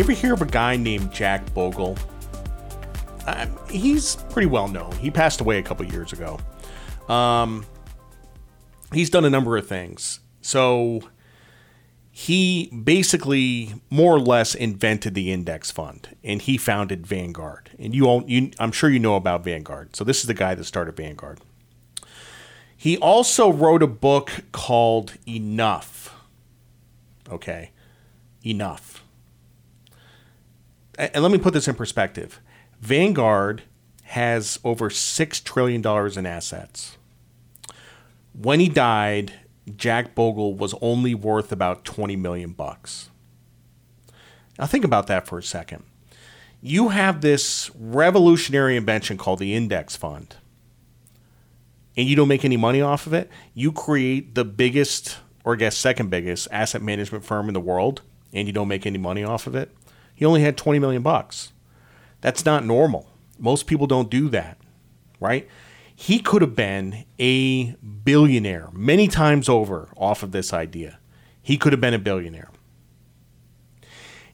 You ever hear of a guy named Jack Bogle? Uh, he's pretty well known. He passed away a couple years ago. Um, he's done a number of things. So he basically more or less invented the index fund and he founded Vanguard. And you all you I'm sure you know about Vanguard. So this is the guy that started Vanguard. He also wrote a book called Enough. Okay. Enough. And let me put this in perspective. Vanguard has over 6 trillion dollars in assets. When he died, Jack Bogle was only worth about 20 million bucks. Now think about that for a second. You have this revolutionary invention called the index fund. And you don't make any money off of it. You create the biggest or I guess second biggest asset management firm in the world and you don't make any money off of it. He only had 20 million bucks. That's not normal. Most people don't do that, right? he could have been a billionaire many times over off of this idea. He could have been a billionaire.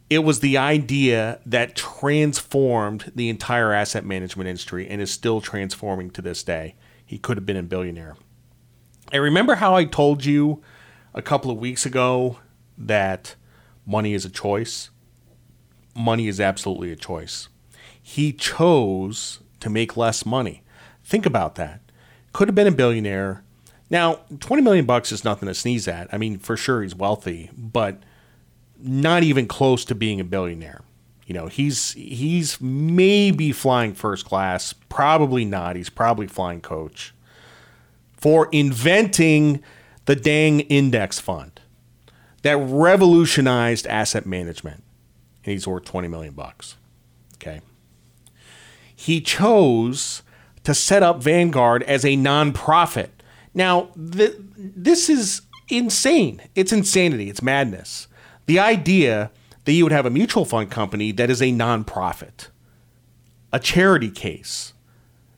It was the idea that transformed the entire asset management industry and is still transforming to this day. He could have been a billionaire. And remember how I told you a couple of weeks ago that money is a choice? Money is absolutely a choice. He chose to make less money. Think about that. Could have been a billionaire. Now, 20 million bucks is nothing to sneeze at. I mean, for sure he's wealthy, but not even close to being a billionaire. You know, he's he's maybe flying first class, probably not. He's probably flying coach for inventing the dang index fund that revolutionized asset management. And he's worth 20 million bucks. Okay. He chose to set up Vanguard as a nonprofit. Now, th- this is insane. It's insanity. It's madness. The idea that you would have a mutual fund company that is a nonprofit, a charity case.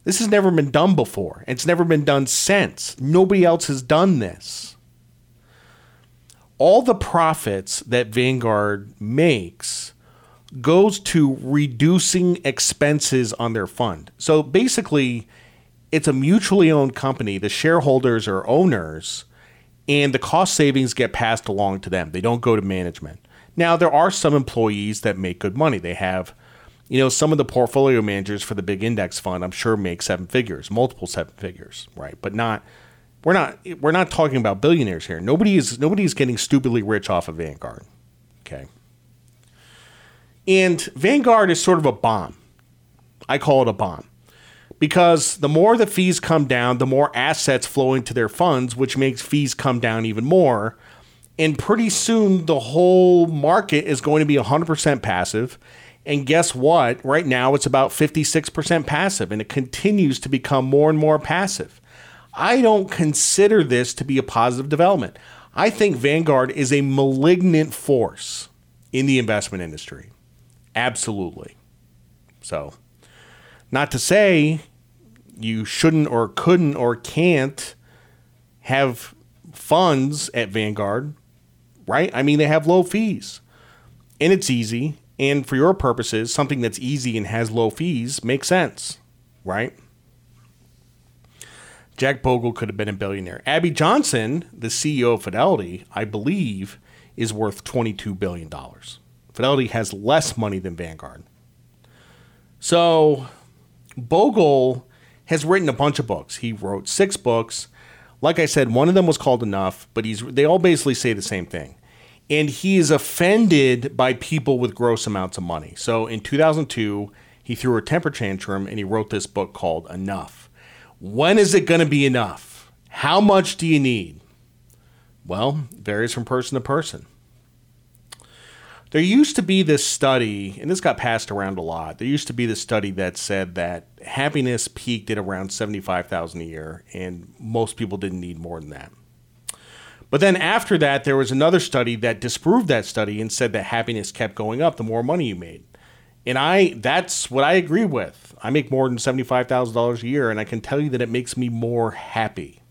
This has never been done before. It's never been done since. Nobody else has done this. All the profits that Vanguard makes goes to reducing expenses on their fund. So basically, it's a mutually owned company. The shareholders are owners, and the cost savings get passed along to them. They don't go to management. Now, there are some employees that make good money. They have, you know, some of the portfolio managers for the big index fund, I'm sure, make seven figures, multiple seven figures, right? But not. We're not we're not talking about billionaires here. Nobody is nobody is getting stupidly rich off of Vanguard. Okay. And Vanguard is sort of a bomb. I call it a bomb. Because the more the fees come down, the more assets flow into their funds, which makes fees come down even more. And pretty soon, the whole market is going to be 100% passive. And guess what? Right now, it's about 56% passive, and it continues to become more and more passive. I don't consider this to be a positive development. I think Vanguard is a malignant force in the investment industry. Absolutely. So, not to say you shouldn't or couldn't or can't have funds at Vanguard, right? I mean, they have low fees and it's easy. And for your purposes, something that's easy and has low fees makes sense, right? Jack Bogle could have been a billionaire. Abby Johnson, the CEO of Fidelity, I believe, is worth $22 billion. Fidelity has less money than Vanguard. So Bogle has written a bunch of books. He wrote six books. Like I said, one of them was called Enough, but he's they all basically say the same thing. And he is offended by people with gross amounts of money. So in 2002, he threw a temper tantrum and he wrote this book called Enough. When is it going to be enough? How much do you need? Well, varies from person to person. There used to be this study, and this got passed around a lot. There used to be this study that said that happiness peaked at around 75,000 a year and most people didn't need more than that. But then after that there was another study that disproved that study and said that happiness kept going up the more money you made. And I that's what I agree with. I make more than $75,000 a year and I can tell you that it makes me more happy.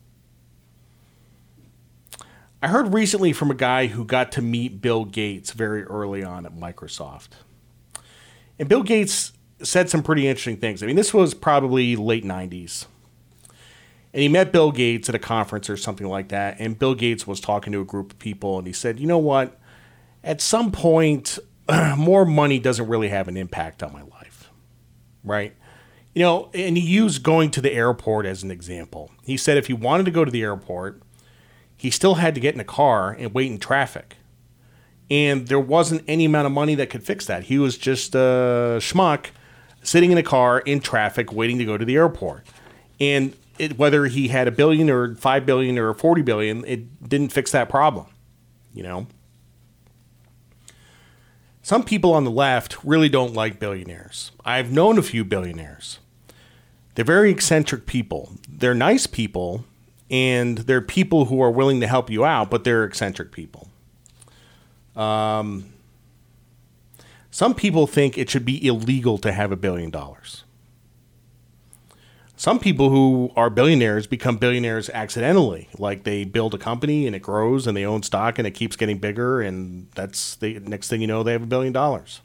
I heard recently from a guy who got to meet Bill Gates very early on at Microsoft. And Bill Gates said some pretty interesting things. I mean, this was probably late 90s. And he met Bill Gates at a conference or something like that. And Bill Gates was talking to a group of people and he said, you know what? At some point, more money doesn't really have an impact on my life. Right? You know, and he used going to the airport as an example. He said if he wanted to go to the airport, he still had to get in a car and wait in traffic. And there wasn't any amount of money that could fix that. He was just a schmuck sitting in a car in traffic waiting to go to the airport. And it, whether he had a billion or 5 billion or 40 billion, it didn't fix that problem, you know? Some people on the left really don't like billionaires. I've known a few billionaires. They're very eccentric people. They're nice people, and there are people who are willing to help you out, but they're eccentric people. Um, some people think it should be illegal to have a billion dollars. Some people who are billionaires become billionaires accidentally, like they build a company and it grows and they own stock and it keeps getting bigger, and that's the next thing you know, they have a billion dollars.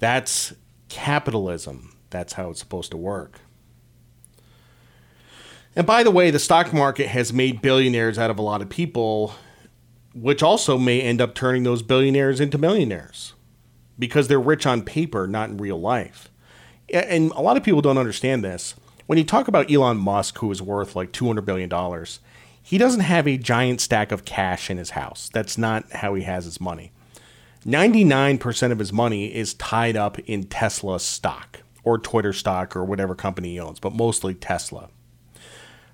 That's capitalism. That's how it's supposed to work. And by the way, the stock market has made billionaires out of a lot of people, which also may end up turning those billionaires into millionaires because they're rich on paper, not in real life. And a lot of people don't understand this. When you talk about Elon Musk, who is worth like $200 billion, he doesn't have a giant stack of cash in his house. That's not how he has his money. 99% of his money is tied up in Tesla stock or Twitter stock or whatever company he owns, but mostly Tesla.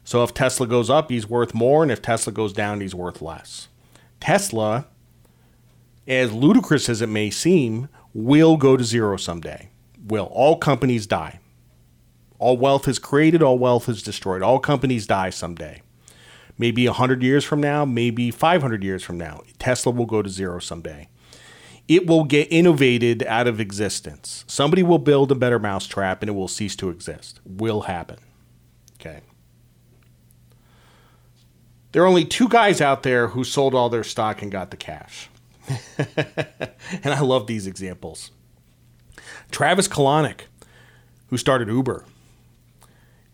So if Tesla goes up, he's worth more, and if Tesla goes down, he's worth less. Tesla as ludicrous as it may seem, will go to zero someday. Will. All companies die. All wealth is created, all wealth is destroyed. All companies die someday. Maybe 100 years from now, maybe 500 years from now. Tesla will go to zero someday. It will get innovated out of existence. Somebody will build a better mousetrap and it will cease to exist. Will happen. Okay. There are only two guys out there who sold all their stock and got the cash. and I love these examples. Travis Kalanick, who started Uber,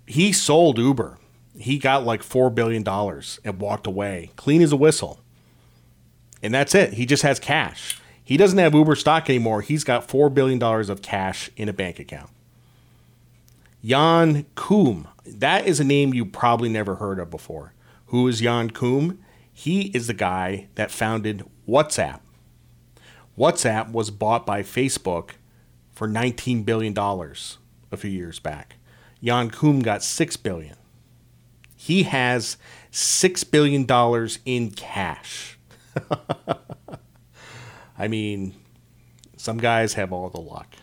he sold Uber. He got like $4 billion and walked away, clean as a whistle. And that's it. He just has cash. He doesn't have Uber stock anymore. He's got $4 billion of cash in a bank account. Jan Koum. That is a name you probably never heard of before. Who is Jan Koum? He is the guy that founded WhatsApp. WhatsApp was bought by Facebook for $19 billion a few years back. Jan Koum got 6 billion. He has $6 billion in cash. I mean, some guys have all the luck.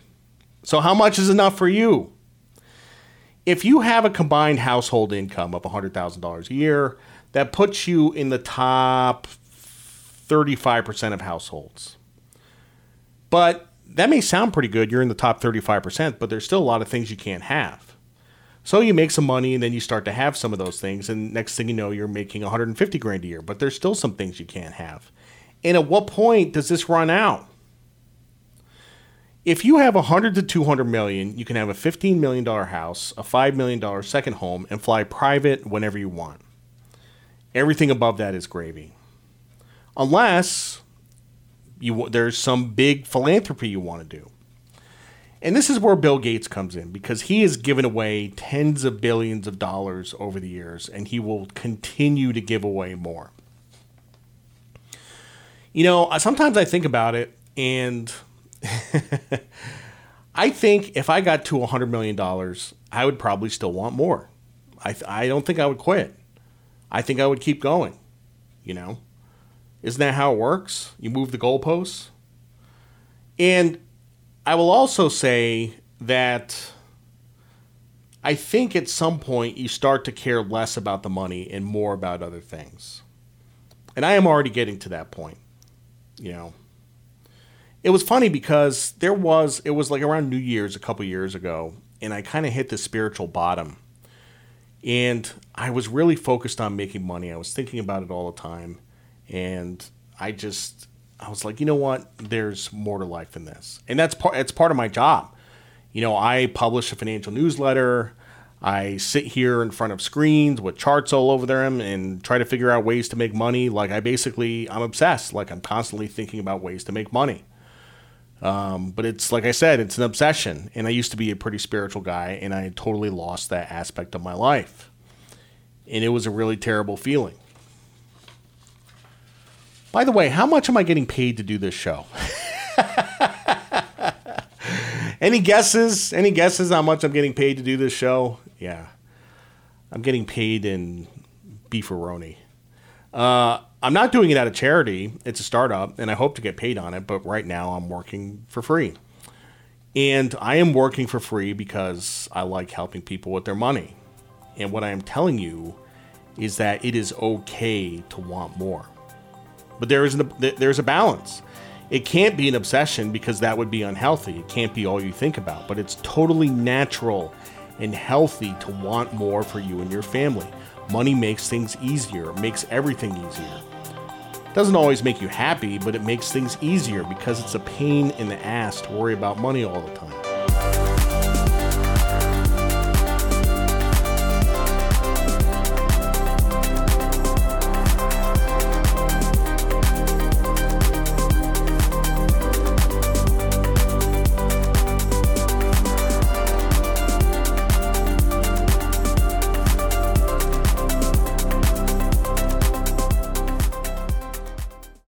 So, how much is enough for you? If you have a combined household income of $100,000 a year, that puts you in the top 35% of households. But that may sound pretty good. You're in the top 35%, but there's still a lot of things you can't have. So you make some money and then you start to have some of those things. And next thing you know, you're making 150 grand a year, but there's still some things you can't have. And at what point does this run out? If you have 100 to 200 million, you can have a 15 million dollar house, a 5 million dollar second home and fly private whenever you want. Everything above that is gravy unless you there's some big philanthropy you want to do. And this is where Bill Gates comes in because he has given away tens of billions of dollars over the years and he will continue to give away more. You know, sometimes I think about it and I think if I got to $100 million, I would probably still want more. I, I don't think I would quit. I think I would keep going, you know? Isn't that how it works? You move the goalposts. And I will also say that I think at some point you start to care less about the money and more about other things. And I am already getting to that point. You know, it was funny because there was, it was like around New Year's a couple years ago, and I kind of hit the spiritual bottom. And I was really focused on making money. I was thinking about it all the time and I just I was like, you know what? There's more to life than this, and that's part. It's part of my job. You know, I publish a financial newsletter. I sit here in front of screens with charts all over them and try to figure out ways to make money. Like I basically, I'm obsessed. Like I'm constantly thinking about ways to make money. Um, but it's like I said, it's an obsession. And I used to be a pretty spiritual guy, and I totally lost that aspect of my life. And it was a really terrible feeling. By the way, how much am I getting paid to do this show? Any guesses? Any guesses how much I'm getting paid to do this show? Yeah. I'm getting paid in beefaroni. Uh, I'm not doing it out of charity. It's a startup, and I hope to get paid on it. But right now, I'm working for free, and I am working for free because I like helping people with their money. And what I am telling you is that it is okay to want more, but there is an, there's a balance. It can't be an obsession because that would be unhealthy. It can't be all you think about, but it's totally natural and healthy to want more for you and your family. Money makes things easier, makes everything easier. Doesn't always make you happy, but it makes things easier because it's a pain in the ass to worry about money all the time.